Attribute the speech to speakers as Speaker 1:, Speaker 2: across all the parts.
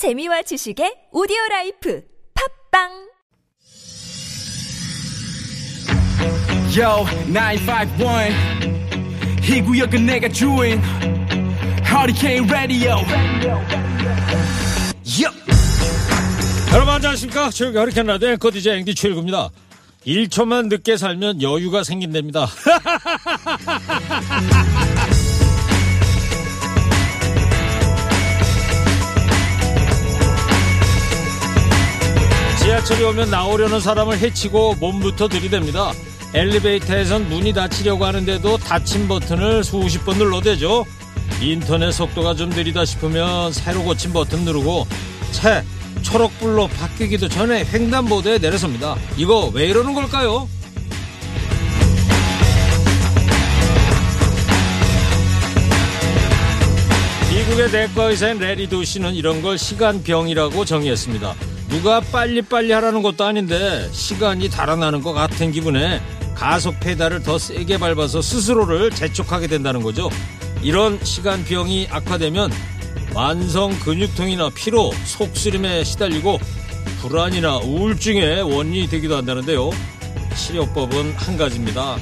Speaker 1: 재미와 지식의 오디오 life 팟빵
Speaker 2: Yo, 951. 이 구역은 내가 주인. Hurricane Radio. Yup.
Speaker 3: 여러분 안녕하십니까 최일구 허리케인 라디오 앵커 DJ 앵디 최일구입니다 1초만 늦게 살면 여유가 생긴답니다 지하철이 오면 나오려는 사람을 해치고 몸부터 들이댑니다 엘리베이터에선 문이 닫히려고 하는데도 닫힌 버튼을 수십 번 눌러대죠 인터넷 속도가 좀 느리다 싶으면 새로 고친 버튼 누르고 채 초록불로 바뀌기도 전에 횡단보도에 내려섭니다. 이거 왜 이러는 걸까요? 미국의 내과 의사인 레리 도시는 이런 걸 시간병이라고 정의했습니다. 누가 빨리빨리 하라는 것도 아닌데 시간이 달아나는 것 같은 기분에 가속 페달을 더 세게 밟아서 스스로를 재촉하게 된다는 거죠. 이런 시간병이 악화되면 만성 근육통이나 피로, 속쓰림에 시달리고 불안이나 우울증의 원인이 되기도 한다는데요. 치료법은 한 가지입니다.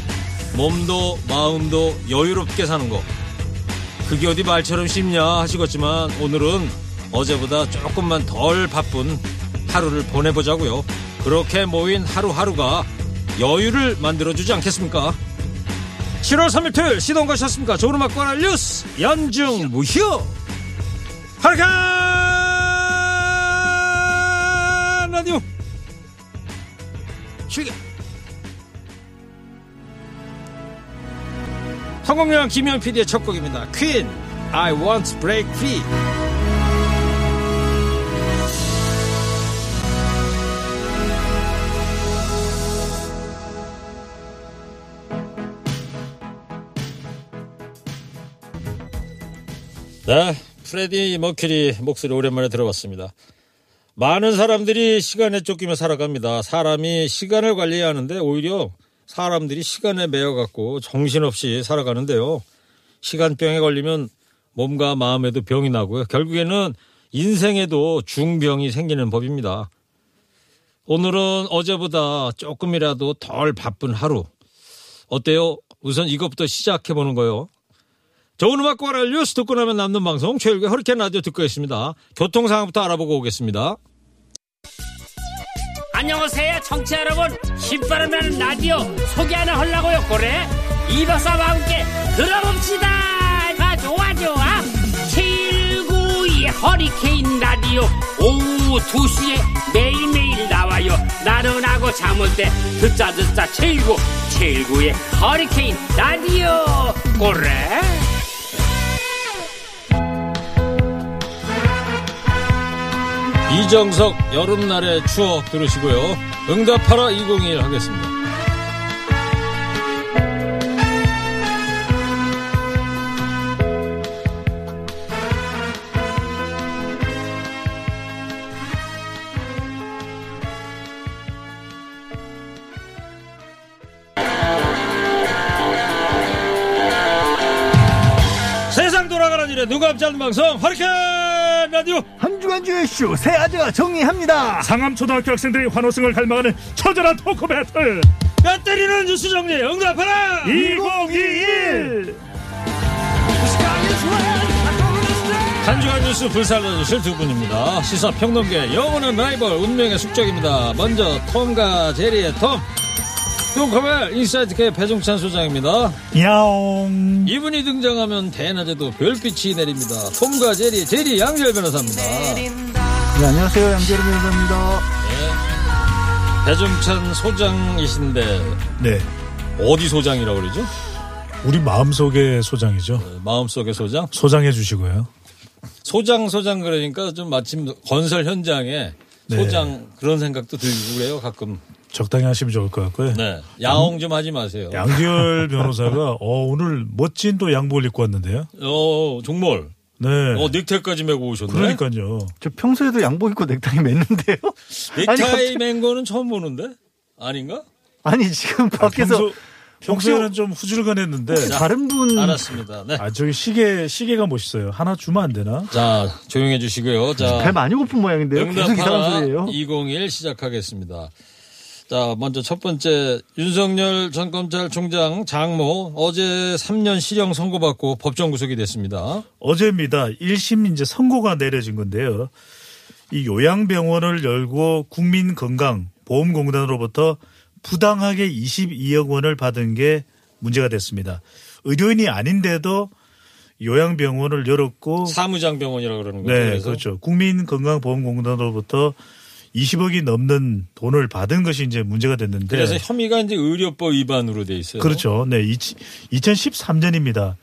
Speaker 3: 몸도 마음도 여유롭게 사는 거. 그게 어디 말처럼 쉽냐 하시겠지만 오늘은 어제보다 조금만 덜 바쁜 하루를 보내보자고요. 그렇게 모인 하루하루가 여유를 만들어주지 않겠습니까? 7월 3일 토요일 시동 가셨습니까? 좋은 음악 관할 뉴스 연중 무휴 하르카 라디오 출격 성공령 김현 PD의 첫 곡입니다. 퀸 I want to break free 네, 프레디 머큐리 목소리 오랜만에 들어봤습니다. 많은 사람들이 시간에 쫓기며 살아갑니다. 사람이 시간을 관리해야 하는데 오히려 사람들이 시간에 매여갖고 정신없이 살아가는데요. 시간병에 걸리면 몸과 마음에도 병이 나고요. 결국에는 인생에도 중병이 생기는 법입니다. 오늘은 어제보다 조금이라도 덜 바쁜 하루. 어때요? 우선 이것부터 시작해보는 거요. 좋은 음악 과를 뉴스 듣고 나면 남는 방송. 최일의 허리케인 라디오 듣고 있습니다. 교통 상황부터 알아보고 오겠습니다.
Speaker 4: 안녕하세요 청취자 여러분. 신바람 나는 라디오 소개 하나 하려고요 그래. 이 박사와 함께 들어봅시다. 아 좋아 좋아. 792 허리케인 라디오. 오후 2시에 매일매일 나와요. 나른하고 잠올 때 듣자 듣자. 79 79의 허리케인 라디오. 그래
Speaker 3: 이정석 여름날의 추억 들으시고요. 응답하라 2021 하겠습니다. 세상 돌아가는 일에 누가 앞지 않는 방송 허리케인 라디오
Speaker 5: 한 주간 주의 쇼 세 아재가 정리합니다.
Speaker 6: 상암초등학교 학생들이 환호성을 갈망하는 처절한 talk battle
Speaker 3: 뼈 때리는 뉴스 정리 응답하라
Speaker 6: 2021
Speaker 3: 한 주간 뉴스 불살라주실 두 분입니다. 시사 평론계 영원한 라이벌 운명의 숙적입니다. 먼저 톰과 제리의 톰. 뚱커벨 Insight K 배종찬 소장입니다.
Speaker 6: 야옹
Speaker 3: 이분이 등장하면 대낮에도 별빛이 내립니다. 톰과 제리, 제리 양절 변호사입니다.
Speaker 5: 네, 안녕하세요. 양재름 변호사입니다.
Speaker 3: 배종찬 소장이신데
Speaker 6: 네
Speaker 3: 어디 소장이라고 그러죠?
Speaker 6: 우리 마음속의 소장이죠
Speaker 3: 마음속의 소장?
Speaker 6: 소장해 주시고요
Speaker 3: 소장 소장 그러니까 좀 마침 건설 현장에
Speaker 6: 네.
Speaker 3: 소장 그런 생각도 들고 그래요 가끔.
Speaker 6: 적당히 하시면 좋을 것 같고요
Speaker 3: 네. 야옹 좀 하지 마세요.
Speaker 6: 양지열 변호사가 어, 오늘 멋진 또 양복을 입고 왔는데요
Speaker 3: 어, 정말.
Speaker 6: 네
Speaker 3: 어, 넥타이까지 메고 오셨네.
Speaker 6: 그러니까요
Speaker 5: 저 평소에도 양복 입고 넥타이 맸는데요.
Speaker 3: 넥타이
Speaker 5: 갑자기-
Speaker 3: 맨 거는 처음 보는데? 아닌가?
Speaker 5: 아니 지금 밖에서
Speaker 6: 평소- 평소에는 좀 후줄근했는데
Speaker 5: 다른 분
Speaker 3: 알았습니다. 네.
Speaker 6: 아 저기 시계 시계가 멋있어요. 하나 주면 안 되나?
Speaker 3: 자, 조용해 주시고요. 자,
Speaker 5: 배 많이 고픈 모양인데요. 계속 이상한
Speaker 3: 응답하라
Speaker 5: 소리예요.
Speaker 3: 201 시작하겠습니다. 자, 먼저 첫 번째 윤석열 전 검찰총장 장모 어제 3년 실형 선고받고 법정 구속이 됐습니다.
Speaker 6: 어제입니다. 1심 이제 선고가 내려진 건데요. 이 요양병원을 열고 국민건강보험공단으로부터 부당하게 22억 원을 받은 게 문제가 됐습니다. 의료인이 아닌데도 요양병원을 열었고
Speaker 3: 사무장 병원이라고 그러는 거죠.
Speaker 6: 네,
Speaker 3: 그래서
Speaker 6: 그렇죠. 국민건강보험공단으로부터 20억이 넘는 돈을 받은 것이 이제 문제가 됐는데
Speaker 3: 그래서 혐의가 이제 의료법 위반으로 돼 있어요.
Speaker 6: 그렇죠. 네. 2013년입니다.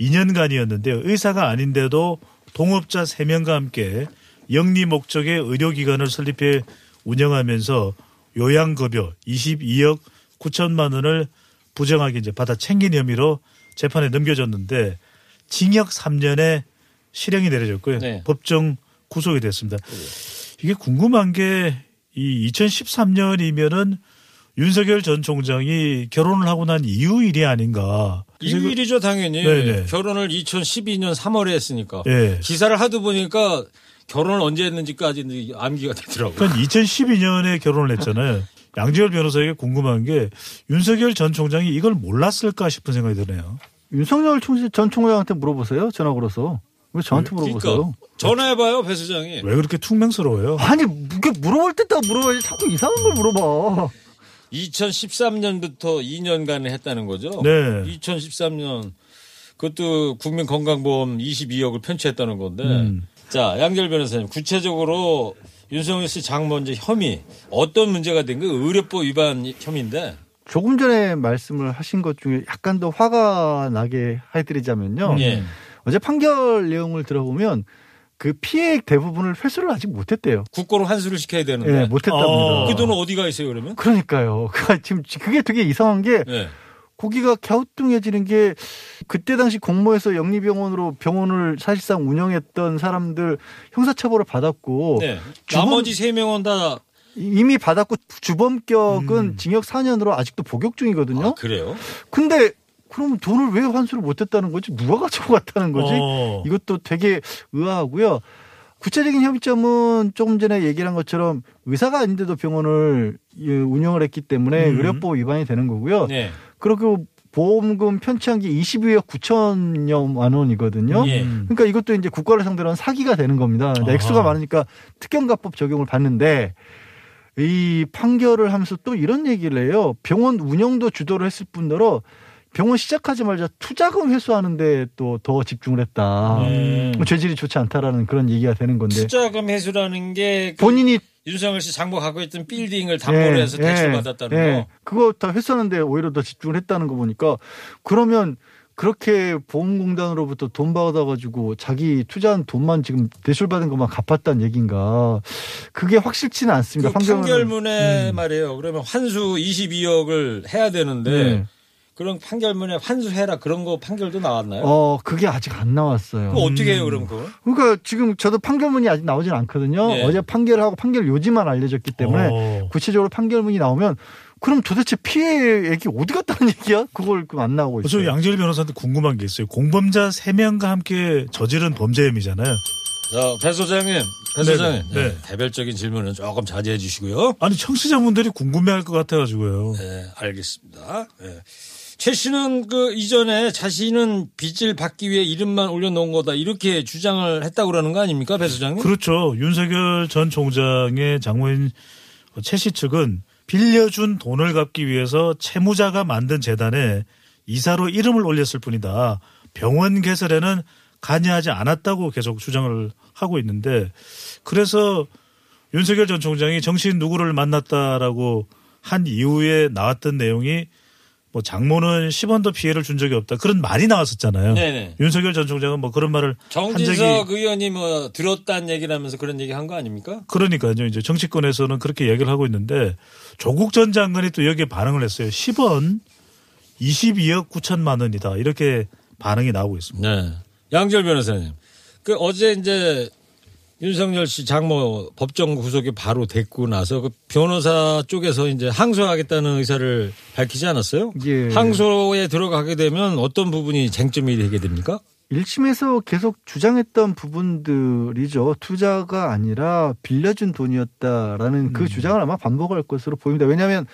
Speaker 6: 2년간이었는데요. 의사가 아닌데도 동업자 3명과 함께 영리 목적의 의료기관을 설립해 운영하면서 요양급여 22억 9천만 원을 부정하게 이제 받아 챙긴 혐의로 재판에 넘겨졌는데 징역 3년에 실형이 내려졌고요.
Speaker 3: 네.
Speaker 6: 법정 구속이 됐습니다. 이게 궁금한 게 이 2013년이면은 윤석열 전 총장이 결혼을 하고 난 이후 일이 아닌가. 이거-
Speaker 3: 이일이죠 당연히
Speaker 6: 네네.
Speaker 3: 결혼을 2012년 3월에 했으니까
Speaker 6: 예.
Speaker 3: 기사를 하도 보니까 결혼을 언제 했는지까지 암기가 되더라고요.
Speaker 6: 그러니까 2012년에 결혼을 했잖아요. 양지열 변호사에게 궁금한 게 윤석열 전 총장이 이걸 몰랐을까 싶은 생각이 드네요.
Speaker 5: 윤석열 총- 전 총장한테 물어보세요. 전화 걸어서. 왜 저한테 물어보세요?
Speaker 3: 그러니까 전화해봐요 배 수장이.
Speaker 6: 왜 그렇게 퉁명스러워요?
Speaker 5: 아니 이게 물어볼 때다 물어봐야지 자꾸 이상한 걸 물어봐.
Speaker 3: 2013년부터 2년간을 했다는 거죠.
Speaker 6: 네.
Speaker 3: 2013년 그것도 국민건강보험 22억을 편취했다는 건데.
Speaker 6: 음.
Speaker 3: 자 양결 변호사님 구체적으로 윤석열 씨 장모 이제 혐의 어떤 문제가 된 거 의료법 위반 혐의인데.
Speaker 5: 조금 전에 말씀을 하신 것 중에 약간 더 화가 나게 해드리자면요.
Speaker 3: 예.
Speaker 5: 어제 판결 내용을 들어보면 그 피해액 대부분을 회수를 아직 못했대요.
Speaker 3: 국고로 환수를 시켜야 되는데.
Speaker 5: 예, 못했답니다.
Speaker 6: 어.
Speaker 3: 그 돈은 어디가 있어요 그러면?
Speaker 5: 그러니까요. 그 지금 그게 되게 이상한 게
Speaker 3: 예.
Speaker 5: 고기가 갸우뚱해지는 게 그때 당시 공모해서 영리병원으로 병원을 사실상 운영했던 사람들 형사처벌을 받았고
Speaker 3: 네.
Speaker 5: 주범-
Speaker 3: 나머지 세 명은 다
Speaker 5: 이미 받았고 주범격은
Speaker 6: 음.
Speaker 5: 징역 4년으로 아직도 복역 중이거든요.
Speaker 3: 아, 그래요?
Speaker 5: 근데 그럼 돈을 왜 환수를 못했다는 거지? 누가 가지고 갔다는 거지?
Speaker 6: 어.
Speaker 5: 이것도 되게 의아하고요. 구체적인 협의점은 조금 전에 얘기한 것처럼 의사가 아닌데도 병원을 예, 운영을 했기 때문에
Speaker 6: 음.
Speaker 5: 의료법 위반이 되는 거고요.
Speaker 3: 네.
Speaker 5: 그리고 보험금 편취한 게 22억 9천여만 원이거든요.
Speaker 3: 예.
Speaker 6: 음.
Speaker 5: 그러니까 이것도 이제 국가를 상대로 한 사기가 되는 겁니다.
Speaker 6: 아하.
Speaker 5: 액수가 많으니까 특경가법 적용을 받는데 이 판결을 하면서 또 이런 얘기를 해요. 병원 운영도 주도를 했을 뿐더러 병원 시작하자마자 투자금 회수하는데 또 더 집중을 했다.
Speaker 6: 음.
Speaker 5: 뭐 죄질이 좋지 않다라는 그런 얘기가 되는 건데
Speaker 3: 투자금 회수라는 게 그
Speaker 5: 본인이
Speaker 3: 윤석열 씨 장모 갖고 있던 빌딩을 담보로
Speaker 5: 예,
Speaker 3: 해서 대출
Speaker 5: 예,
Speaker 3: 받았다는
Speaker 5: 예.
Speaker 3: 거.
Speaker 5: 그거 다 회수하는데 오히려 더 집중을 했다는 거 보니까 그러면 그렇게 보험공단으로부터 돈 받아가지고 자기 투자한 돈만 지금 대출받은 것만 갚았다는 얘기인가. 그게 확실치는
Speaker 3: 그
Speaker 5: 않습니다. 판결문은.
Speaker 3: 판결문에
Speaker 5: 음.
Speaker 3: 말이에요. 그러면 환수 22억을 해야 되는데
Speaker 5: 네.
Speaker 3: 그런 판결문에 환수해라 그런 거 판결도 나왔나요?
Speaker 5: 어, 그게 아직 안 나왔어요.
Speaker 3: 그럼 어떻게 해요, 그럼 그거?
Speaker 5: 그러니까 지금 저도 판결문이 아직 나오진 않거든요.
Speaker 3: 예.
Speaker 5: 어제 판결하고 판결 요지만 알려졌기 때문에
Speaker 6: 어.
Speaker 5: 구체적으로 판결문이 나오면 그럼 도대체 피해액이 어디 갔다는 얘기야? 그걸 그안 나오고
Speaker 6: 저
Speaker 5: 있어요.
Speaker 6: 양재일 변호사한테 궁금한 게 있어요. 공범자 3명과 함께 저지른 범죄 혐의잖아요.
Speaker 3: 자, 배 소장님, 배
Speaker 6: 네네,
Speaker 3: 소장님. 네,
Speaker 6: 네.
Speaker 3: 개별적인 질문은 조금 자제해 주시고요.
Speaker 6: 아니 청취자분들이 궁금해 할 것 같아가지고요.
Speaker 3: 네, 알겠습니다. 네. 최 씨는 그 이전에 자신은 빚을 받기 위해 이름만 올려놓은 거다 이렇게 주장을 했다고 그러는 거 아닙니까, 배 소장님?
Speaker 6: 그렇죠. 윤석열 전 총장의 장모인 최 씨 측은 빌려준 돈을 갚기 위해서 채무자가 만든 재단에 이사로 이름을 올렸을 뿐이다. 병원 개설에는 관여하지 않았다고 계속 주장을 하고 있는데 그래서 윤석열 전 총장이 정치인 누구를 만났다라고 한 이후에 나왔던 내용이 뭐 장모는 10원도 피해를 준 적이 없다. 그런 말이 나왔었잖아요.
Speaker 3: 네네.
Speaker 6: 윤석열 전 총장은 뭐 그런 말을 한 적이
Speaker 3: 정진석 의원이 뭐 들었다는 얘기를 하면서 그런 얘기 한 거 아닙니까?
Speaker 6: 그러니까요. 이제 정치권에서는 그렇게 얘기를 하고 있는데 조국 전 장관이 또 여기에 반응을 했어요. 10원 22억 9천만 원이다. 이렇게 반응이 나오고 있습니다.
Speaker 3: 네. 양절 변호사님. 그 어제 이제 윤석열 씨 장모 법정 구속이 바로 됐고 나서 그 변호사 쪽에서 이제 항소하겠다는 의사를 밝히지 않았어요?
Speaker 5: 예.
Speaker 3: 항소에 들어가게 되면 어떤 부분이 쟁점이 되게 됩니까?
Speaker 5: 1심에서 계속 주장했던 부분들이죠. 투자가 아니라 빌려준 돈이었다라는 그 주장을 아마 반복할 것으로 보입니다. 왜냐하면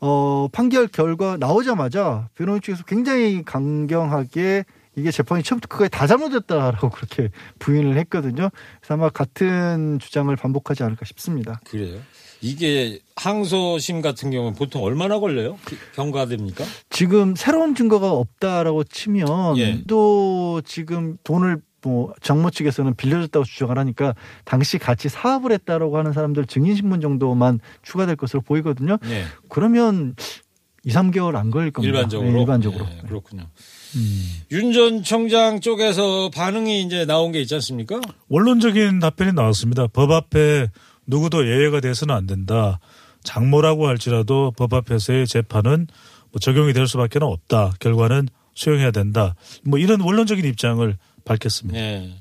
Speaker 5: 어, 판결 결과 나오자마자 변호인 측에서 굉장히 강경하게 이게 재판이 처음부터 끝까지 다 잘못됐다라고 그렇게 부인을 했거든요. 그래서 아마 같은 주장을 반복하지 않을까 싶습니다.
Speaker 3: 그래요. 이게 항소심 같은 경우는 보통 얼마나 걸려요? 그 경과됩니까?
Speaker 5: 지금 새로운 증거가 없다라고 치면
Speaker 3: 예.
Speaker 5: 또 지금 돈을 뭐 정모 측에서는 빌려줬다고 주장을 하니까 당시 같이 사업을 했다라고 하는 사람들 증인 신문 정도만 추가될 것으로 보이거든요.
Speaker 3: 네.
Speaker 5: 그러면 2, 3개월 안 걸릴 겁니다.
Speaker 3: 일반적으로.
Speaker 5: 네, 일반적으로.
Speaker 3: 네, 그렇군요. 윤전 청장 쪽에서 반응이 이제 나온 게 있지 않습니까?
Speaker 6: 원론적인 답변이 나왔습니다. 법 앞에 누구도 예외가 돼서는 안 된다. 장모라고 할지라도 법 앞에서의 재판은 뭐 적용이 될 수밖에 없다. 결과는 수용해야 된다. 뭐 이런 원론적인 입장을 밝혔습니다.
Speaker 3: 네.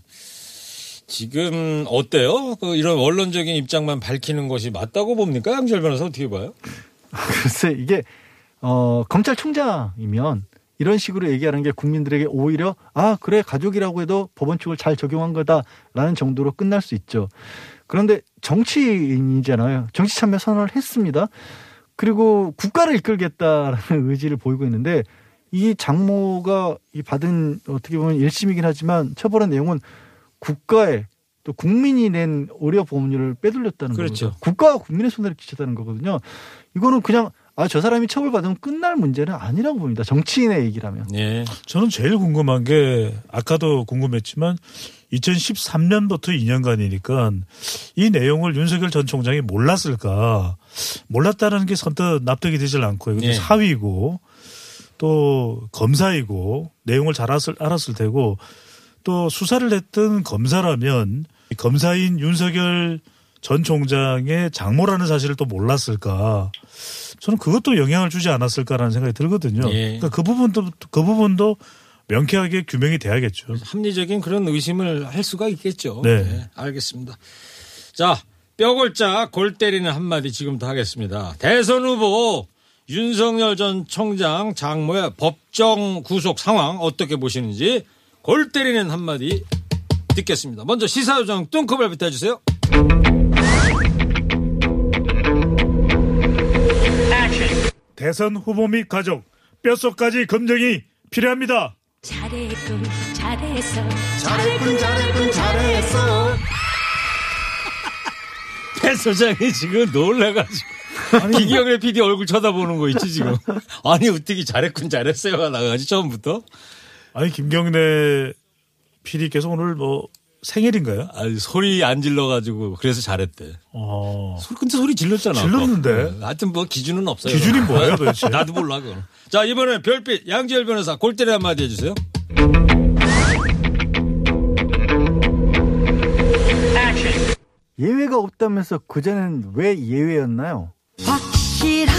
Speaker 3: 지금 어때요? 그 이런 원론적인 입장만 밝히는 것이 맞다고 봅니까? 양절 변호사 어떻게 봐요?
Speaker 5: 글쎄 이게 어, 검찰총장이면 이런 식으로 얘기하는 게 국민들에게 오히려 아 그래 가족이라고 해도 법원 측을 잘 적용한 거다라는 정도로 끝날 수 있죠. 그런데 정치인이잖아요. 정치 참여 선언을 했습니다. 그리고 국가를 이끌겠다라는 의지를 보이고 있는데 이 장모가 이 받은 어떻게 보면 1심이긴 하지만 처벌한 내용은 국가에 또 국민이 낸 의료 보험료를 빼돌렸다는
Speaker 3: 그렇죠.
Speaker 5: 거죠. 국가와 국민의 손해를 끼쳤다는 거거든요. 이거는 그냥 아 저 사람이 처벌받으면 끝날 문제는 아니라고 봅니다. 정치인의 얘기라면.
Speaker 3: 네.
Speaker 6: 저는 제일 궁금한 게 아까도 궁금했지만 2013년부터 2년간이니까 이 내용을 윤석열 전 총장이 몰랐을까? 몰랐다는 게 선뜻 납득이 되질 않고요.
Speaker 3: 예.
Speaker 6: 사위고 또 검사이고 내용을 잘 알았을, 알았을 테고 또 수사를 했던 검사라면 이 검사인 윤석열 전 총장의 장모라는 사실을 또 몰랐을까? 저는 그것도 영향을 주지 않았을까라는 생각이 들거든요.
Speaker 3: 예.
Speaker 6: 그러니까 그 부분도 그 부분도 명쾌하게 규명이 돼야겠죠.
Speaker 3: 합리적인 그런 의심을 할 수가 있겠죠.
Speaker 6: 네.
Speaker 3: 알겠습니다. 자, 뼈골자 골 때리는 한마디 지금부터 하겠습니다. 대선 후보 윤석열 전 청장 장모의 법정 구속 상황 어떻게 보시는지 골 때리는 한마디 듣겠습니다. 먼저 시사요정 뚱커벨부터 해주세요.
Speaker 6: 대선 후보 및 가족 뼛속까지 검증이 필요합니다.
Speaker 7: 잘했군 잘했어
Speaker 8: 잘했군 잘했군 잘했어
Speaker 3: 배 소장이 지금 놀라가지고. 기경래 PD 얼굴 쳐다보는 거 있지, 지금. 아니, 어떻게 잘했군, 잘했어요가 나가지, 처음부터.
Speaker 6: 아니 김경래 PD께서 오늘 뭐 생일인가요?
Speaker 3: 아 소리 안 질러가지고, 그래서 잘했대.
Speaker 6: 어.
Speaker 3: 소- 근데 소리 질렀잖아.
Speaker 6: 질렀는데?
Speaker 3: 네. 하여튼 뭐 기준은 없어요.
Speaker 6: 기준이 뭐예요, 도대체?
Speaker 3: 나도 몰라, 그거. 자, 이번에 별빛 양지열 변호사 골때리 한마디 해주세요.
Speaker 5: 예외가 없다면서 그전엔 왜 예외였나요?
Speaker 8: 확실합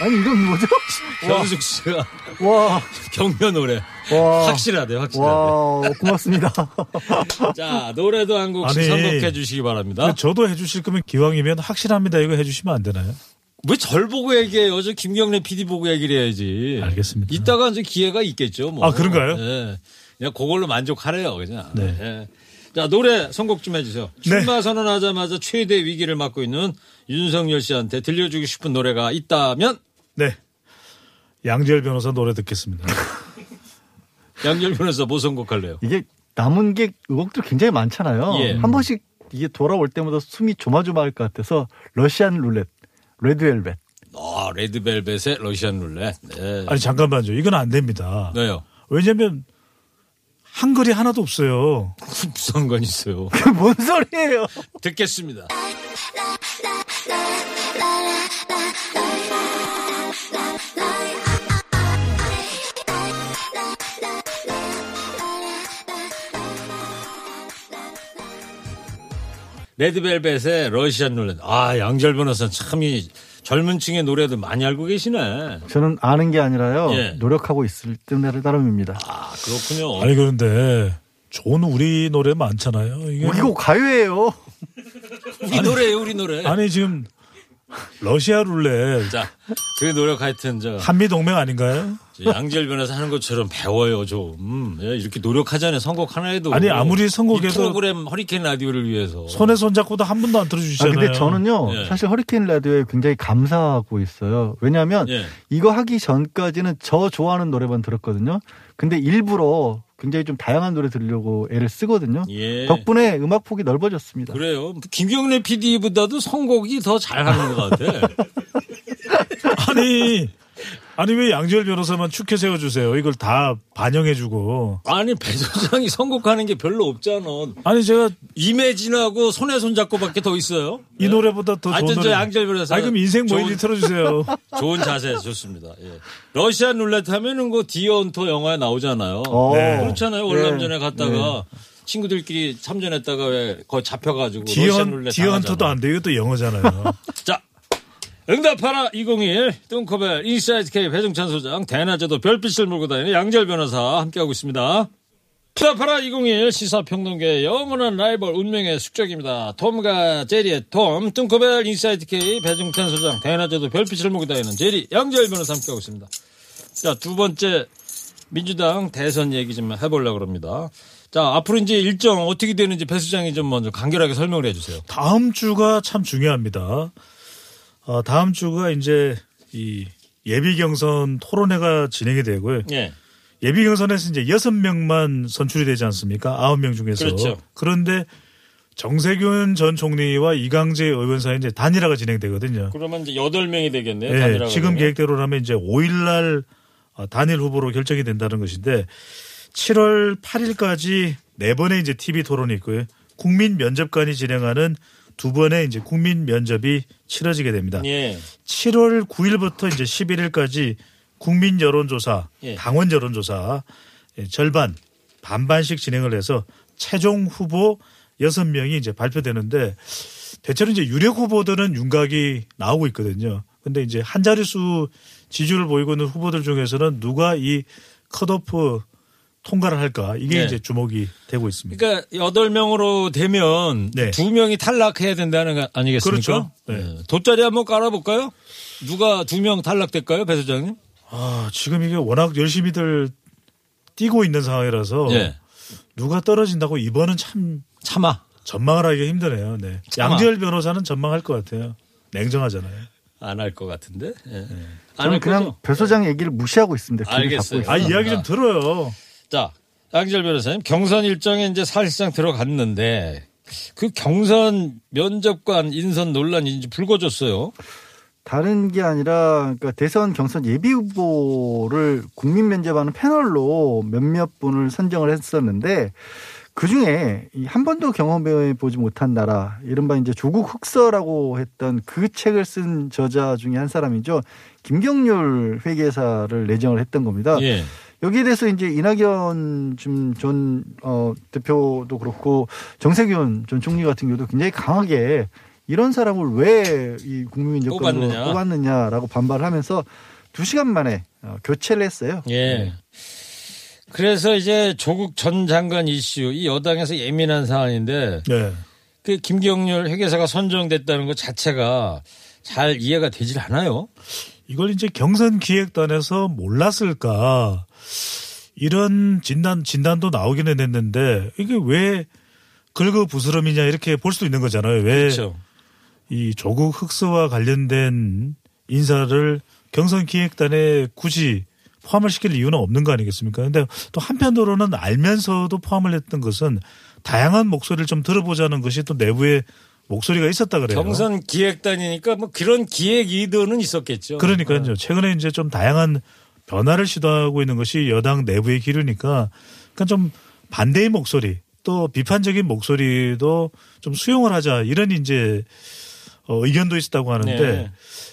Speaker 5: 아니 이건 뭐죠?
Speaker 3: 변숙 씨가
Speaker 5: 와,
Speaker 3: 격려 노래.
Speaker 5: 와,
Speaker 3: 확실하대, 확실하대.
Speaker 5: 와, 고맙습니다.
Speaker 3: 자, 노래도 한 곡씩
Speaker 6: 아니.
Speaker 3: 선곡해 주시기 바랍니다.
Speaker 6: 저도 해주실 거면 기왕이면 확실합니다. 이거 해주시면 안 되나요?
Speaker 3: 왜 절 보고 얘기해요? 저 김경래 PD 보고 얘기를 해야지.
Speaker 6: 알겠습니다.
Speaker 3: 이따가 이제 기회가 있겠죠. 뭐.
Speaker 6: 아, 그런가요?
Speaker 3: 네. 그냥 그걸로 만족하래요. 그냥.
Speaker 6: 네.
Speaker 3: 예. 자, 노래 선곡 좀 해주세요.
Speaker 6: 네.
Speaker 3: 출마 선언하자마자 최대 위기를 맞고 있는 윤석열 씨한테 들려주고 싶은 노래가 있다면
Speaker 6: 네. 양지열 변호사 노래 듣겠습니다.
Speaker 3: 양열 변호사 뭐 선곡할래요?
Speaker 5: 이게 남은 게 의혹들 굉장히 많잖아요.
Speaker 3: 예.
Speaker 5: 한 번씩 이게 돌아올 때마다 숨이 조마조마할 것 같아서 러시안 룰렛, 레드웰벳.
Speaker 3: 아, 레드벨벳의 러시안 룰렛. 네.
Speaker 6: 아니 잠깐만요. 이건 안 됩니다.
Speaker 3: 네요.
Speaker 6: 왜냐하면 한글이 하나도 없어요.
Speaker 3: 무슨 상관 있어요.
Speaker 5: 뭔 소리예요?
Speaker 3: 듣겠습니다. 레드벨벳의 러시안 룰렛. 아, 양절 변호사는 참 이 젊은 층의 노래도 많이 알고 계시네.
Speaker 5: 저는 아는 게 아니라요.
Speaker 3: 예.
Speaker 5: 노력하고 있을 때를 따름입니다.
Speaker 3: 아, 그렇군요.
Speaker 6: 아니 그런데 좋은 우리 노래 많잖아요. 이게
Speaker 5: 이거 가요예요.
Speaker 3: 우리 노래예요, 우리 노래.
Speaker 6: 아니 지금 러시아 룰렛
Speaker 3: 자, 그 노력 하여튼 저
Speaker 6: 한미 동맹 아닌가요?
Speaker 3: 양지열 변호사 하는 것처럼 배워요 좀. 음, 예, 이렇게 노력하잖아요. 선곡 하나 해도.
Speaker 6: 아니, 아무리 선곡해도
Speaker 3: 이 프로그램 허리케인 라디오를 위해서.
Speaker 6: 손에 손 잡고도 한 번도 안
Speaker 5: 아,
Speaker 6: 들어주시잖아요.
Speaker 5: 근데 저는요,
Speaker 3: 예.
Speaker 5: 사실 허리케인 라디오에 굉장히 감사하고 있어요. 왜냐하면
Speaker 3: 예.
Speaker 5: 이거 하기 전까지는 저 좋아하는 노래만 들었거든요. 근데 일부러 굉장히 좀 다양한 노래 들으려고 애를 쓰거든요.
Speaker 3: 예.
Speaker 5: 덕분에 음악 폭이 넓어졌습니다.
Speaker 3: 그래요. 김경래 PD보다도 선곡이 더 잘하는 것 같아.
Speaker 6: 아니 아니 왜 양지열 변호사만 축해 세워주세요? 이걸 다 반영해주고
Speaker 3: 아니 배 소장이 선곡하는 게 별로 없잖아.
Speaker 6: 아니 제가
Speaker 3: 이매진하고 손에 손 잡고밖에 더 있어요.
Speaker 6: 이 노래보다 더 좋은 노래.
Speaker 3: 양지열 변호사.
Speaker 6: 아니 그럼 인생 뭐인지
Speaker 3: 좋은-
Speaker 6: 틀어주세요.
Speaker 3: 좋은 자세 좋습니다. 예. 러시아 룰렛 하면은 그 디언토 영화에 나오잖아요.
Speaker 5: 어.
Speaker 6: 네.
Speaker 3: 그렇잖아요.
Speaker 5: 네.
Speaker 3: 월남전에 갔다가 친구들끼리 참전했다가 왜 거기 잡혀가지고 러시아
Speaker 6: 디언
Speaker 3: 당하잖아.
Speaker 6: 안 돼요. 이것도 영어잖아요.
Speaker 3: 자, 응답하라 201 뚱커벨 인사이드 K 배종찬 소장 대낮에도 별빛을 몰고 다니는 양절 변호사 함께하고 있습니다. 응답하라 2021 시사평론계의 영원한 라이벌 운명의 숙적입니다. 톰과 제리의 톰 뚱커벨 Insight K 배종찬 소장 대낮에도 별빛을 몰고 다니는 제리 양지열 변호사 함께하고 있습니다. 자, 두 번째 민주당 대선 얘기 좀 해보려고 합니다. 자, 앞으로 이제 일정 어떻게 되는지 배 소장이 좀 먼저 간결하게 설명을 해주세요.
Speaker 6: 다음 주가 참 중요합니다. 어, 다음 주가 이제 이 예비 경선 토론회가 진행이 되고요.
Speaker 3: 예.
Speaker 6: 예비 경선에서 이제 여섯 명만 선출이 되지 않습니까? 아홉 명 중에서.
Speaker 3: 그렇죠.
Speaker 6: 그런데 정세균 전 총리와 이강재 의원 사이 이제 단일화가 진행되거든요.
Speaker 3: 그러면 이제 여덟 명이 되겠네요.
Speaker 6: 예,
Speaker 3: 단일화가
Speaker 6: 지금
Speaker 3: 되면.
Speaker 6: 계획대로라면 이제 5일날 어, 단일 후보로 결정이 된다는 것인데 7월 8일까지 네 번의 이제 TV 토론이 있고요. 국민 면접관이 진행하는 두 번의 이제 국민 면접이 치러지게 됩니다.
Speaker 3: 예.
Speaker 6: 7월 9일부터 이제 11일까지 국민 여론조사,
Speaker 3: 예.
Speaker 6: 당원 여론조사 예, 절반 반반씩 진행을 해서 최종 후보 6명이 이제 발표되는데 대체로 이제 유력 후보들은 윤곽이 나오고 있거든요. 근데 이제 한 자릿수 지지를 보이고 있는 후보들 중에서는 누가 이 컷오프 통과를 할까 이게
Speaker 3: 네.
Speaker 6: 이제 주목이 되고 있습니다.
Speaker 3: 그러니까 여덟 명으로 되면
Speaker 6: 네.
Speaker 3: 두 명이 탈락해야 된다는 거 아니겠습니까?
Speaker 6: 그렇죠. 네.
Speaker 3: 예. 돗자리 한번 깔아볼까요? 누가 두 명 탈락될까요, 배 소장님?
Speaker 6: 아, 지금 이게 워낙 열심히들 뛰고 있는 상황이라서
Speaker 3: 예.
Speaker 6: 누가 떨어진다고 이번은 참
Speaker 3: 참아.
Speaker 6: 전망을 하기가 힘드네요. 네.
Speaker 3: 참아.
Speaker 6: 양지열 변호사는 전망할 것 같아요. 냉정하잖아요.
Speaker 3: 안할것 같은데. 예. 안
Speaker 5: 저는
Speaker 3: 할
Speaker 5: 그냥? 배 소장 얘기를 무시하고 있습니다.
Speaker 3: 알겠어요.
Speaker 6: 아. 이야기 좀 들어요.
Speaker 3: 자, 양지열 변호사님 경선 일정에 이제 사실상 들어갔는데 그 경선 면접관 인선 논란이 이제 불거졌어요.
Speaker 5: 다른 게 아니라 그러니까 대선 경선 예비 후보를 국민 면접하는 패널로 몇몇 분을 선정을 했었는데 그 중에 이한 번도 경험해 보지 못한 나라 이른바 이제 조국 흑서라고 했던 그 책을 쓴 저자 중에 한 사람이죠 김경률 회계사를 내정을 했던 겁니다.
Speaker 3: 예.
Speaker 5: 여기에 대해서 이제 이낙연 지금 전 어, 대표도 그렇고 정세균 전 총리 같은 경우도 굉장히 강하게 이런 사람을 왜 이 국민민족관으로
Speaker 3: 뽑았느냐.
Speaker 5: 뽑았느냐라고 반발을 하면서 두 시간 만에 어, 교체를 했어요.
Speaker 3: 예. 그래서 이제 조국 전 장관 이슈 이 여당에서 예민한 사안인데
Speaker 6: 네.
Speaker 3: 그 김경률 회계사가 선정됐다는 것 자체가 잘 이해가 되질 않아요.
Speaker 6: 이걸 이제 경선 기획단에서 몰랐을까 이런 진단 진단도 나오기는 했는데 이게 왜 긁어 부스럼이냐 이렇게 볼 수도 있는 거잖아요. 왜
Speaker 3: 그렇죠.
Speaker 6: 이 조국 흑서와 관련된 인사를 경선 기획단에 굳이 포함을 시킬 이유는 없는 거 아니겠습니까? 근데 또 한편으로는 알면서도 포함을 했던 것은 다양한 목소리를 좀 들어보자는 것이 또 내부에 목소리가 있었다 그래요.
Speaker 3: 경선 기획단이니까 뭐 그런 기획 이도는 있었겠죠.
Speaker 6: 그러니까요. 최근에 이제 좀 다양한 변화를 시도하고 있는 것이 여당 내부의 기류니까 그러니까 좀 반대의 목소리 또 비판적인 목소리도 좀 수용을 하자 이런 이제 어, 의견도 있었다고 하는데
Speaker 3: 네.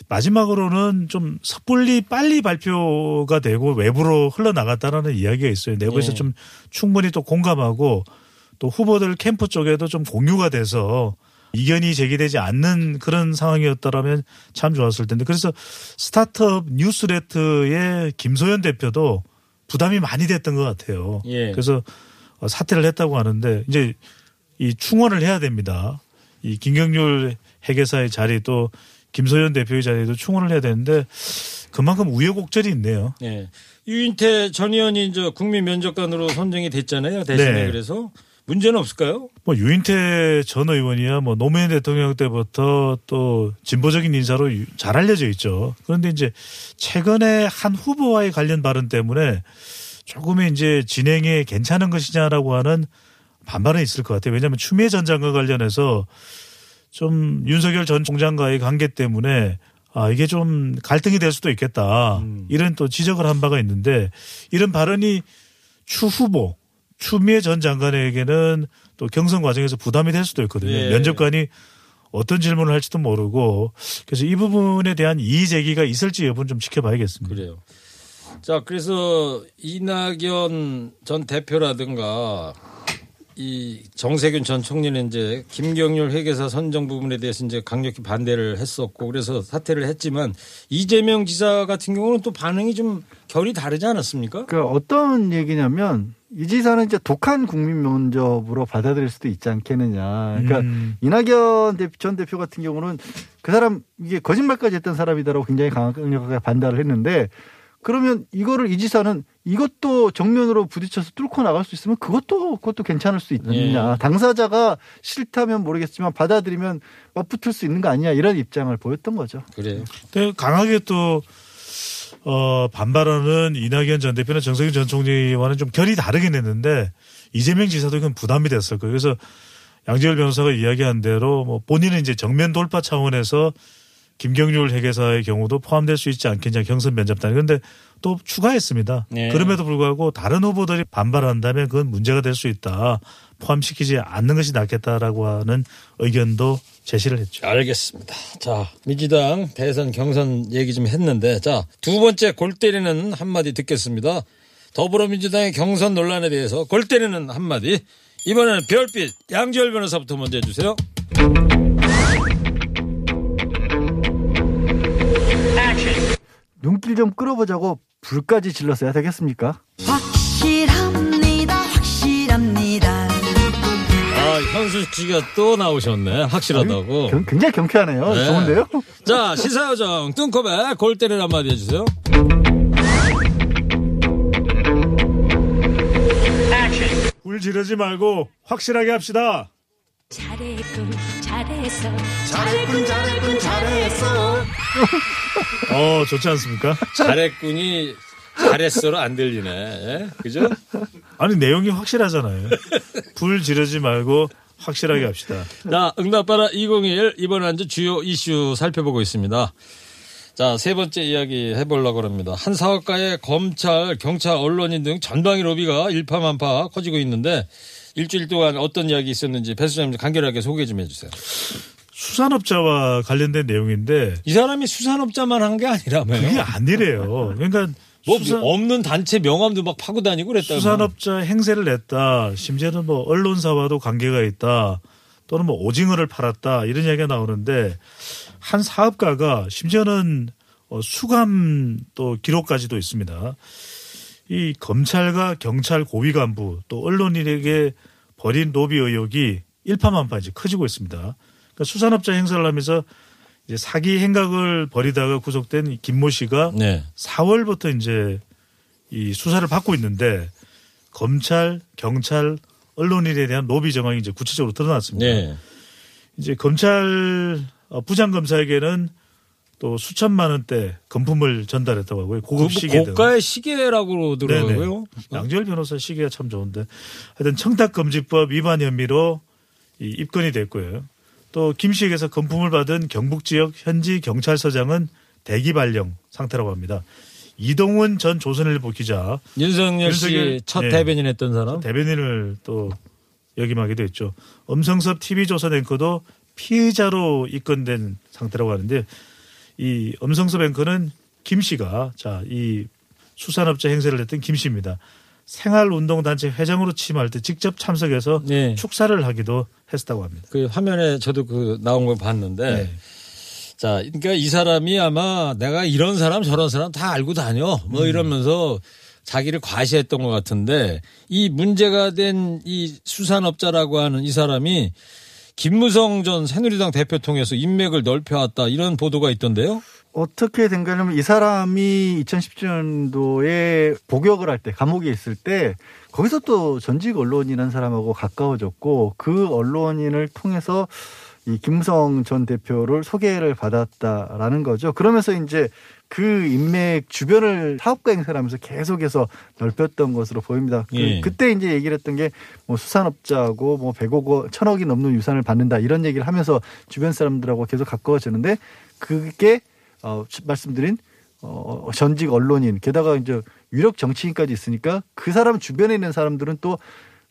Speaker 6: 마지막으로는 좀 섣불리 빨리 발표가 되고 외부로 흘러나갔다라는 이야기가 있어요. 내부에서
Speaker 3: 네.
Speaker 6: 좀 충분히 또 공감하고 또 후보들 캠프 쪽에도 좀 공유가 돼서 이견이 제기되지 않는 그런 상황이었더라면 참 좋았을 텐데 그래서 스타트업 뉴스레터의 김소연 대표도 부담이 많이 됐던 것 같아요.
Speaker 3: 예.
Speaker 6: 그래서 어, 사퇴를 했다고 하는데 이제 이 충원을 해야 됩니다. 이 김경률 회계사의 자리 또 김소연 대표의 자리도 충원을 해야 되는데 그만큼 우여곡절이 있네요.
Speaker 3: 예. 유인태 전 의원이 이제 국민 면접관으로 선정이 됐잖아요. 대신에
Speaker 6: 네.
Speaker 3: 그래서 문제는 없을까요?
Speaker 6: 뭐 유인태 전 의원이야 뭐 노무현 대통령 때부터 또 진보적인 인사로 유- 잘 알려져 있죠. 그런데 이제 최근에 한 후보와의 관련 발언 때문에 조금의 이제 진행에 괜찮은 것이냐라고 하는 반발은 있을 것 같아요. 왜냐하면 추미애 전 장관 관련해서 좀 윤석열 전 총장과의 관계 때문에 아 이게 좀 갈등이 될 수도 있겠다 이런 또 지적을 한 바가 있는데 이런 발언이 추 후보 추미애 전 장관에게는 또 경선 과정에서 부담이 될 수도 있거든요.
Speaker 3: 예.
Speaker 6: 면접관이 어떤 질문을 할지도 모르고 그래서 이 부분에 대한 이의 제기가 있을지 여부는 좀 지켜봐야겠습니다.
Speaker 3: 그래요. 자, 그래서 이낙연 전 대표라든가 이 정세균 전 총리는 이제 김경률 회계사 선정 부분에 대해서 이제 강력히 반대를 했었고 그래서 사퇴를 했지만 이재명 지사 같은 경우는 또 반응이 좀 결이 다르지 않았습니까?
Speaker 5: 그러니까 어떤 얘기냐면 이 지사는 이제 독한 국민 면접으로 받아들일 수도 있지 않겠느냐. 그러니까
Speaker 6: 음.
Speaker 5: 이낙연 대- 전 대표 같은 경우는 그 사람 이게 거짓말까지 했던 사람이다라고 굉장히 강력하게 반발을 했는데 그러면 이거를 이 지사는 이것도 정면으로 부딪혀서 뚫고 나갈 수 있으면 그것도 그것도 괜찮을 수 있느냐.
Speaker 3: 예.
Speaker 5: 당사자가 싫다면 모르겠지만 받아들이면 맞붙을 수 있는 거 아니냐 이런 입장을 보였던 거죠.
Speaker 3: 그래요.
Speaker 6: 근데 강하게 또 어, 반발하는 이낙연 전 대표나 정세균 전 총리와는 좀 결이 다르긴 했는데 이재명 지사도 이건 부담이 됐을 거예요. 그래서 양지열 변호사가 이야기한 대로 뭐 본인은 이제 정면 돌파 차원에서 김경률 회계사의 경우도 포함될 수 있지 않겠냐 경선 면접단. 그런데 또 추가했습니다.
Speaker 3: 네.
Speaker 6: 그럼에도 불구하고 다른 후보들이 반발한다면 그건 문제가 될 수 있다. 포함시키지 않는 것이 낫겠다라고 하는 의견도 제시를 했죠.
Speaker 3: 알겠습니다. 자, 민주당 대선 경선 얘기 좀 했는데, 자, 두 번째 골 때리는 한마디 듣겠습니다. 더불어민주당의 경선 논란에 대해서 골 때리는 한마디. 이번에는 별빛 양지열 변호사부터 먼저 해주세요.
Speaker 5: 눈길 좀 끌어보자고 불까지 질렀어야 되겠습니까?
Speaker 8: 확실
Speaker 3: 아, 현수 씨가 또 나오셨네. 확실하다고.
Speaker 5: 경- 굉장히 경쾌하네요.
Speaker 3: 네.
Speaker 5: 좋은데요?
Speaker 3: 자, 시사요정 뚱커벨 골 때리는 한마디 해주세요.
Speaker 6: 울 지르지 말고 확실하게 합시다.
Speaker 7: 잘했군 잘했어
Speaker 8: 잘했군 잘했군 잘했어
Speaker 6: 어, 좋지 않습니까?
Speaker 3: 잘했군이 잘했어로 안 들리네. 예? 그죠?
Speaker 6: 아니, 내용이 확실하잖아요. 불 지르지 말고 확실하게 합시다.
Speaker 3: 자, 응답하라 2021 이번에 이제 주요 이슈 살펴보고 있습니다. 자, 세 번째 이야기 해보려고 합니다. 한 사업가의 검찰, 경찰, 언론인 등 전방위 로비가 일파만파 커지고 있는데 일주일 동안 어떤 이야기 있었는지 배 수장님 간결하게 소개 좀 해주세요.
Speaker 6: 수산업자와 관련된 내용인데
Speaker 3: 이 사람이 수산업자만 한 게 아니라며요.
Speaker 6: 그게 아니래요. 그러니까
Speaker 3: 뭐
Speaker 6: 수산-
Speaker 3: 없는 단체 명함도 막 파고 다니고 그랬다.
Speaker 6: 수산업자 행세를 냈다. 심지어는 뭐 언론사와도 관계가 있다. 또는 뭐 오징어를 팔았다. 이런 이야기가 나오는데 한 사업가가 심지어는 어, 수감 또 기록까지도 있습니다. 이 검찰과 경찰 고위 간부 또 언론인에게 벌인 로비 의혹이 일파만파 이제 커지고 있습니다. 그러니까 수산업자 행사를 하면서 이제 사기 행각을 벌이다가 구속된 이 김모 씨가
Speaker 3: 네.
Speaker 6: 4월부터 이제 이 수사를 받고 있는데 검찰, 경찰, 언론인에 대한 로비 정황이 이제 구체적으로 드러났습니다.
Speaker 3: 네.
Speaker 6: 이제 검찰 어, 부장 검사에게는 또 수천만 원대 금품을 전달했다고 하고요. 고급 시계 등.
Speaker 3: 고가의 시계라고 그러더라고요.
Speaker 6: 양지열 변호사 시계가 참 좋은데 하여튼 청탁 금지법 위반 혐의로 이 입건이 됐고요. 또 김 씨에게서 금품을 받은 경북 지역 현지 경찰서장은 대기 발령 상태라고 합니다. 이동훈 전 조선일보 기자
Speaker 3: 윤석열 씨
Speaker 6: 윤석열,
Speaker 3: 첫
Speaker 6: 네.
Speaker 3: 대변인 했던 사람.
Speaker 6: 대변인을 또 역임하게 됐죠. 엄성섭 TV조선 앵커도 피의자로 입건된 상태라고 하는데 이 엄성섭 앵커는 김 씨가 자 이 수산업자 행세를 했던 김 씨입니다. 생활운동단체 회장으로 취임할 때 직접 참석해서
Speaker 3: 네.
Speaker 6: 축사를 하기도 했다고 합니다.
Speaker 3: 그 화면에 저도 그 나온 걸 봤는데
Speaker 6: 네.
Speaker 3: 자, 그러니까 이 사람이 아마 내가 이런 사람 저런 사람 다 알고 다녀 뭐 이러면서 자기를 과시했던 것 같은데 이 문제가 된 이 수산업자라고 하는 이 사람이 김무성 전 새누리당 대표 통해서 인맥을 넓혀왔다 이런 보도가 있던데요.
Speaker 5: 어떻게 된 거냐면 이 사람이 2017년도에 복역을 할 때 감옥에 있을 때 거기서 또 전직 언론인한 사람하고 가까워졌고 그 언론인을 통해서 이 김무성 전 대표를 소개를 받았다라는 거죠. 그러면서 이제 그 인맥 주변을 사업가 행사를 하면서 계속해서 넓혔던 것으로 보입니다.
Speaker 3: 예.
Speaker 5: 그, 때 이제 얘기를 했던 게 뭐 수산업자고 뭐 100억 원, 천억이 넘는 유산을 받는다 이런 얘기를 하면서 주변 사람들하고 계속 가까워지는데 그게 어, 말씀드린 어, 전직 언론인 게다가 이제 유력 정치인까지 있으니까 그 사람 주변에 있는 사람들은 또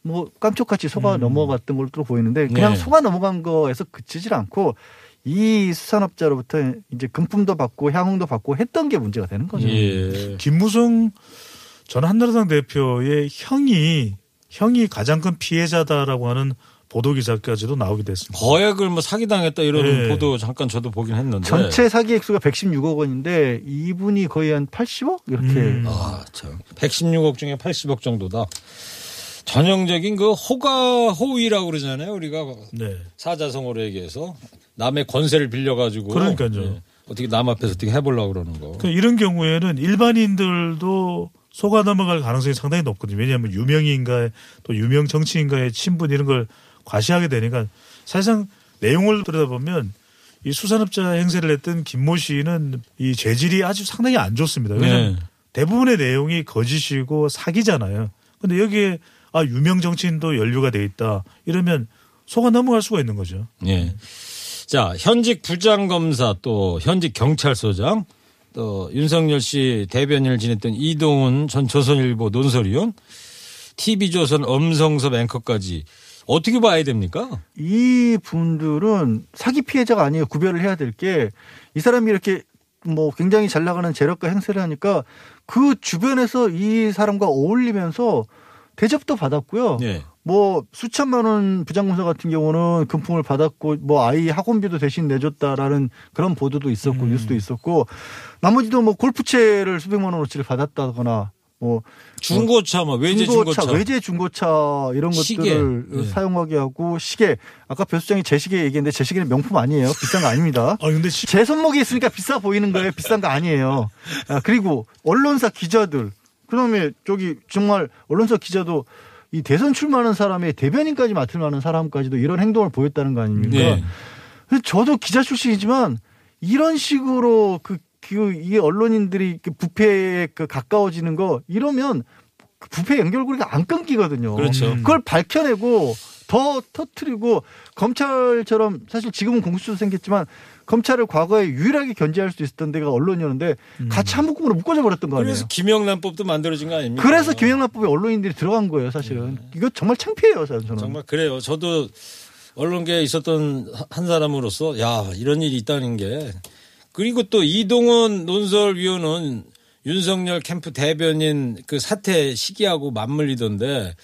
Speaker 5: 뭐 깜짝같이 속아 넘어갔던 걸로 또 보이는데 그냥
Speaker 3: 네.
Speaker 5: 속아 넘어간 거에서 그치질 않고 이 수산업자로부터 이제 금품도 받고 향응도 받고 했던 게 문제가 되는 거죠.
Speaker 3: 예.
Speaker 6: 김무성 전 한나라당 대표의 형이 형이 가장 큰 피해자다라고 하는 보도 기사까지도 나오게 됐습니다.
Speaker 3: 거액을 뭐 사기당했다 이런
Speaker 6: 네.
Speaker 3: 보도 잠깐 저도 보긴 했는데.
Speaker 5: 전체 사기 액수가 116억 원인데 이분이 거의 한 80억 이렇게
Speaker 6: 음.
Speaker 3: 아, 참. 116억 중에 80억 정도다. 전형적인 그 호가 호위라고 그러잖아요. 우리가
Speaker 6: 네.
Speaker 3: 사자성어로 얘기해서 남의 권세를 빌려 가지고
Speaker 6: 그러니까요.
Speaker 3: 예. 어떻게 남 앞에서 어떻게 해보려고 그러는 거.
Speaker 6: 그 이런 경우에는 일반인들도 속아 넘어갈 가능성이 상당히 높거든요. 왜냐하면 유명인가의 또 유명 정치인가의 친분 이런 걸 과시하게 되니까 사실상 내용을 들여다보면 이 수산업자 행세를 했던 김모 씨는 이 죄질이 아주 상당히 안 좋습니다. 왜냐하면
Speaker 3: 네.
Speaker 6: 대부분의 내용이 거짓이고 사기잖아요. 근데 여기에 아 유명 정치인도 연루가 돼 있다 이러면 속아 넘어갈 수가 있는 거죠.
Speaker 3: 예. 자, 현직 부장검사 또 현직 경찰서장 또 윤석열 씨 대변인을 지냈던 이동훈 전 조선일보 논설위원 TV조선 엄성섭 앵커까지 어떻게 봐야 됩니까?
Speaker 5: 이 분들은 사기 피해자가 아니에요. 구별을 해야 될 게 이 사람이 이렇게 뭐 굉장히 잘 나가는 재력가 행세를 하니까 그 주변에서 이 사람과 어울리면서 대접도 받았고요.
Speaker 3: 예.
Speaker 5: 뭐 수천만 원 부장검사 같은 경우는 금품을 받았고 뭐 아이 학원비도 대신 내줬다라는 그런 보도도 있었고 뉴스도 있었고 나머지도 뭐 골프채를 수백만 원어치를 받았다거나 뭐
Speaker 3: 중고차 뭐 외제 중고차.
Speaker 5: 외제 중고차 이런
Speaker 3: 시계.
Speaker 5: 것들을
Speaker 3: 예.
Speaker 5: 사용하게 하고 시계 아까 배 수장이 제 시계 얘기했는데 제 시계는 명품 아니에요 비싼 거 아닙니다.
Speaker 6: 아 근데 시-
Speaker 5: 제 손목에 있으니까 비싸 보이는 거예요. 비싼 거 아니에요. 아, 그리고 언론사 기자들 그다음에 저기 정말 언론사 기자도 이 대선 출마하는 사람의 대변인까지 맡을 만한 사람까지도 이런 행동을 보였다는 거 아닙니까?
Speaker 3: 네.
Speaker 5: 저도 기자 출신이지만 이런 식으로 그, 그, 이 언론인들이 그 부패에 그 가까워지는 거 이러면 그 부패 연결고리가 안 끊기거든요.
Speaker 3: 그렇죠.
Speaker 6: 음.
Speaker 5: 그걸 밝혀내고 더 터트리고 검찰처럼 사실 지금은 공수처도 생겼지만 검찰을 과거에 유일하게 견제할 수 있었던 데가 언론이었는데 같이 한 묶음으로 묶어져 버렸던 거 아니에요.
Speaker 3: 그래서 김영란법도 만들어진 거 아닙니까?
Speaker 5: 그래서 김영란법에 언론인들이 들어간 거예요, 사실은. 이거 정말 창피해요, 저는.
Speaker 3: 네. 정말 그래요. 저도 언론계에 있었던 한 사람으로서 야 이런 일이 있다는 게 그리고 또 이동원 논설위원은 윤석열 캠프 대변인 그 사태 시기하고 맞물리던데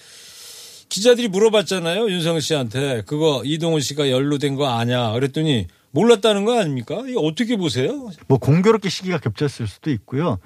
Speaker 3: 기자들이 물어봤잖아요 윤석열 씨한테 그거 이동원 씨가 연루된 거 아냐 그랬더니 몰랐다는 거 아닙니까? 이거 어떻게 보세요?
Speaker 5: 뭐 공교롭게 시기가 겹쳤을 수도 있고요.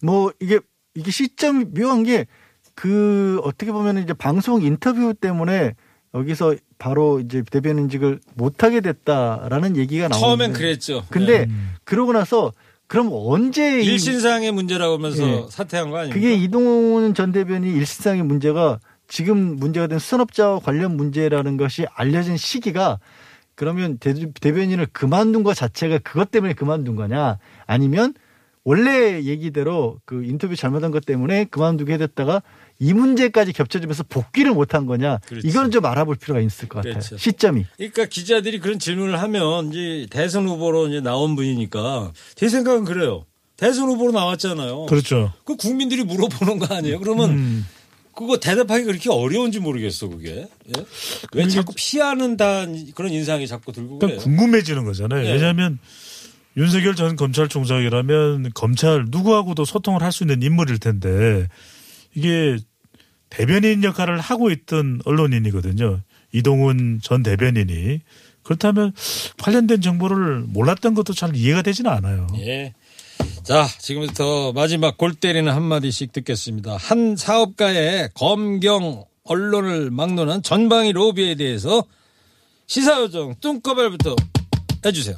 Speaker 5: 뭐 이게 이게 시점이 묘한 게 그 어떻게 보면 이제 방송 인터뷰 때문에 여기서 바로 이제 대변인직을 못 하게 됐다라는 얘기가 나오는데
Speaker 3: 처음엔 그랬죠.
Speaker 5: 근데
Speaker 3: 네.
Speaker 5: 그러고 나서 그럼 언제 이-
Speaker 3: 일신상의 문제라고 하면서
Speaker 5: 예.
Speaker 3: 사퇴한 거 아닙니까?
Speaker 5: 그게 이동훈 전 대변인 일신상의 문제가 지금 문제가 된 수산업자와 관련 문제라는 것이 알려진 시기가 그러면 대, 대변인을 그만둔 것 자체가 그것 때문에 그만둔 거냐 아니면 원래 얘기대로 그 인터뷰 잘못한 것 때문에 그만두게 됐다가 이 문제까지 겹쳐지면서 복귀를 못한 거냐
Speaker 3: 그렇지.
Speaker 5: 이거는 좀 알아볼 필요가 있을 것 같아요
Speaker 3: 그렇죠.
Speaker 5: 시점이
Speaker 3: 그러니까 기자들이 그런 질문을 하면 이제 대선 후보로 이제 나온 분이니까 제 생각은 그래요. 대선 후보로 나왔잖아요.
Speaker 6: 그렇죠.
Speaker 3: 그 국민들이 물어보는 거 아니에요? 그러면
Speaker 6: 음.
Speaker 3: 그거 대답하기 그렇게 어려운지 모르겠어 그게. 예? 왜 자꾸 피하는 다 그런 인상이 자꾸 들고 그래요?
Speaker 6: 그러니까 궁금해지는 거잖아요.
Speaker 3: 네.
Speaker 6: 왜냐하면 윤석열 전 검찰총장이라면 검찰 누구하고도 소통을 할 수 있는 인물일 텐데 이게 대변인 역할을 하고 있던 언론인이거든요. 이동훈 전 대변인이 그렇다면 관련된 정보를 몰랐던 것도 잘 이해가 되지는 않아요.
Speaker 3: 예. 자, 지금부터 마지막 골 때리는 한마디씩 듣겠습니다. 한 사업가의 검경 언론을 막론한 전방위 로비에 대해서 시사요정 뚱꺼벨부터 해주세요.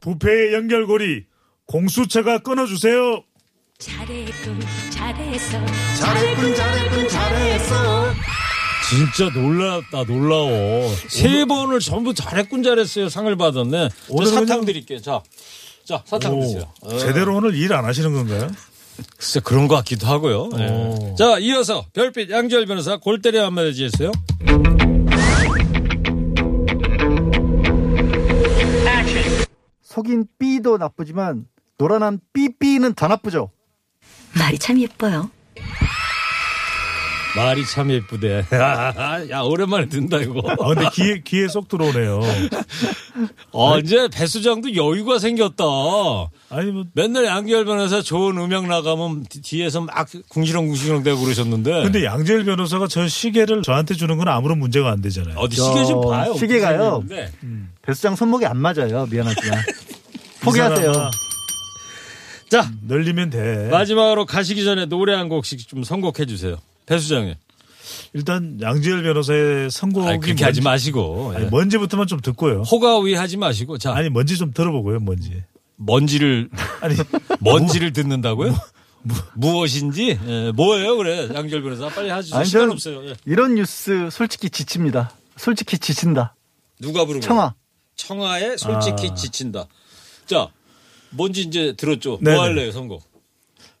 Speaker 6: 부패의 연결고리 공수처가 끊어주세요.
Speaker 7: 잘했군 잘했어
Speaker 8: 잘했군 잘했군 잘했어
Speaker 3: 진짜 놀랐다, 놀라워. 세 번을 전부 잘했군 잘했어요. 상을 받았네. 저
Speaker 6: 오늘은
Speaker 3: 사탕
Speaker 6: 그냥-
Speaker 3: 드릴게요. 자, 자, 사탕
Speaker 6: 오,
Speaker 3: 드세요. 어.
Speaker 6: 제대로 오늘 일 안 하시는 건가요?
Speaker 3: 글쎄 그런 것 같기도 하고요. 예.
Speaker 6: 오.
Speaker 3: 자, 이어서 별빛 양지열 변호사 골 때려 한마디 해주세요.
Speaker 5: 속인 B도 나쁘지만 노란한 삐삐는 더 나쁘죠.
Speaker 9: 말이 참 예뻐요.
Speaker 3: 말이 참 예쁘대. 야, 오랜만에 듣는다, 이거.
Speaker 6: 아, 근데 귀에, 귀에 쏙 들어오네요.
Speaker 3: 어, 이제 배수장도 여유가 생겼다.
Speaker 6: 아니, 뭐.
Speaker 3: 맨날 양지열 변호사 좋은 음악 나가면 뒤- 뒤에서 막 궁시렁궁시렁 대고 그러셨는데.
Speaker 6: 근데 양재일 변호사가 저 시계를 저한테 주는 건 아무런 문제가 안 되잖아요.
Speaker 3: 어디 시계
Speaker 5: 좀저
Speaker 3: 봐요.
Speaker 5: 시계가요.
Speaker 3: 어떻게 생겼는데.
Speaker 5: 배수장 손목이 안 맞아요. 미안하지만 포기하세요.
Speaker 6: 이 사람아,
Speaker 3: 자,
Speaker 6: 늘리면 돼.
Speaker 3: 마지막으로 가시기 전에 노래 한 곡씩 좀 선곡해 주세요. 배수장님.
Speaker 6: 일단 양재일 변호사의 선곡이
Speaker 3: 아니, 그렇게 하지
Speaker 6: 뭔지-
Speaker 3: 마시고.
Speaker 6: 아니,
Speaker 3: 예.
Speaker 6: 뭔지부터만 좀 듣고요.
Speaker 3: 호가위 하지 마시고. 자,
Speaker 6: 아니 뭔지 좀 들어보고요. 뭔지.
Speaker 3: 먼지를
Speaker 6: 아니
Speaker 3: 먼지를 듣는다고요? 무엇인지 예, 뭐예요 그래 양절 변호사 빨리 하시죠
Speaker 5: 아니,
Speaker 3: 시간 없어요 예.
Speaker 5: 이런 뉴스 솔직히 지칩니다. 솔직히 지친다.
Speaker 3: 누가 부르고
Speaker 5: 청아.
Speaker 3: 청아에 솔직히
Speaker 6: 아.
Speaker 3: 지친다 자 뭔지 이제 들었죠
Speaker 6: 네네.
Speaker 3: 뭐 할래요 선곡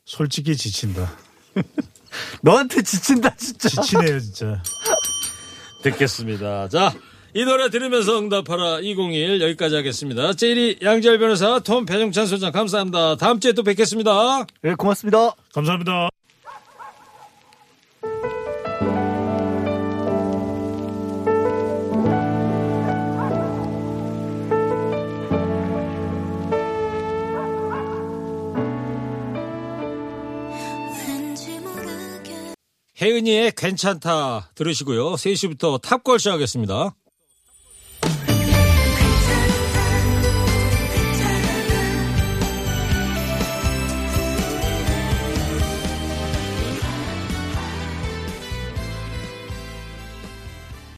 Speaker 6: 솔직히 지친다.
Speaker 5: 너한테 지친다 진짜.
Speaker 6: 지치네요 진짜.
Speaker 3: 듣겠습니다 자 이 노래 들으면서 응답하라 2021 여기까지 하겠습니다 제이리 양절 변호사 톰 배정찬 소장 감사합니다 다음 주에 또 뵙겠습니다
Speaker 5: 네, 고맙습니다.
Speaker 6: 감사합니다.
Speaker 3: 혜은이의 괜찮다 들으시고요. 3시부터 탑걸쇼 하겠습니다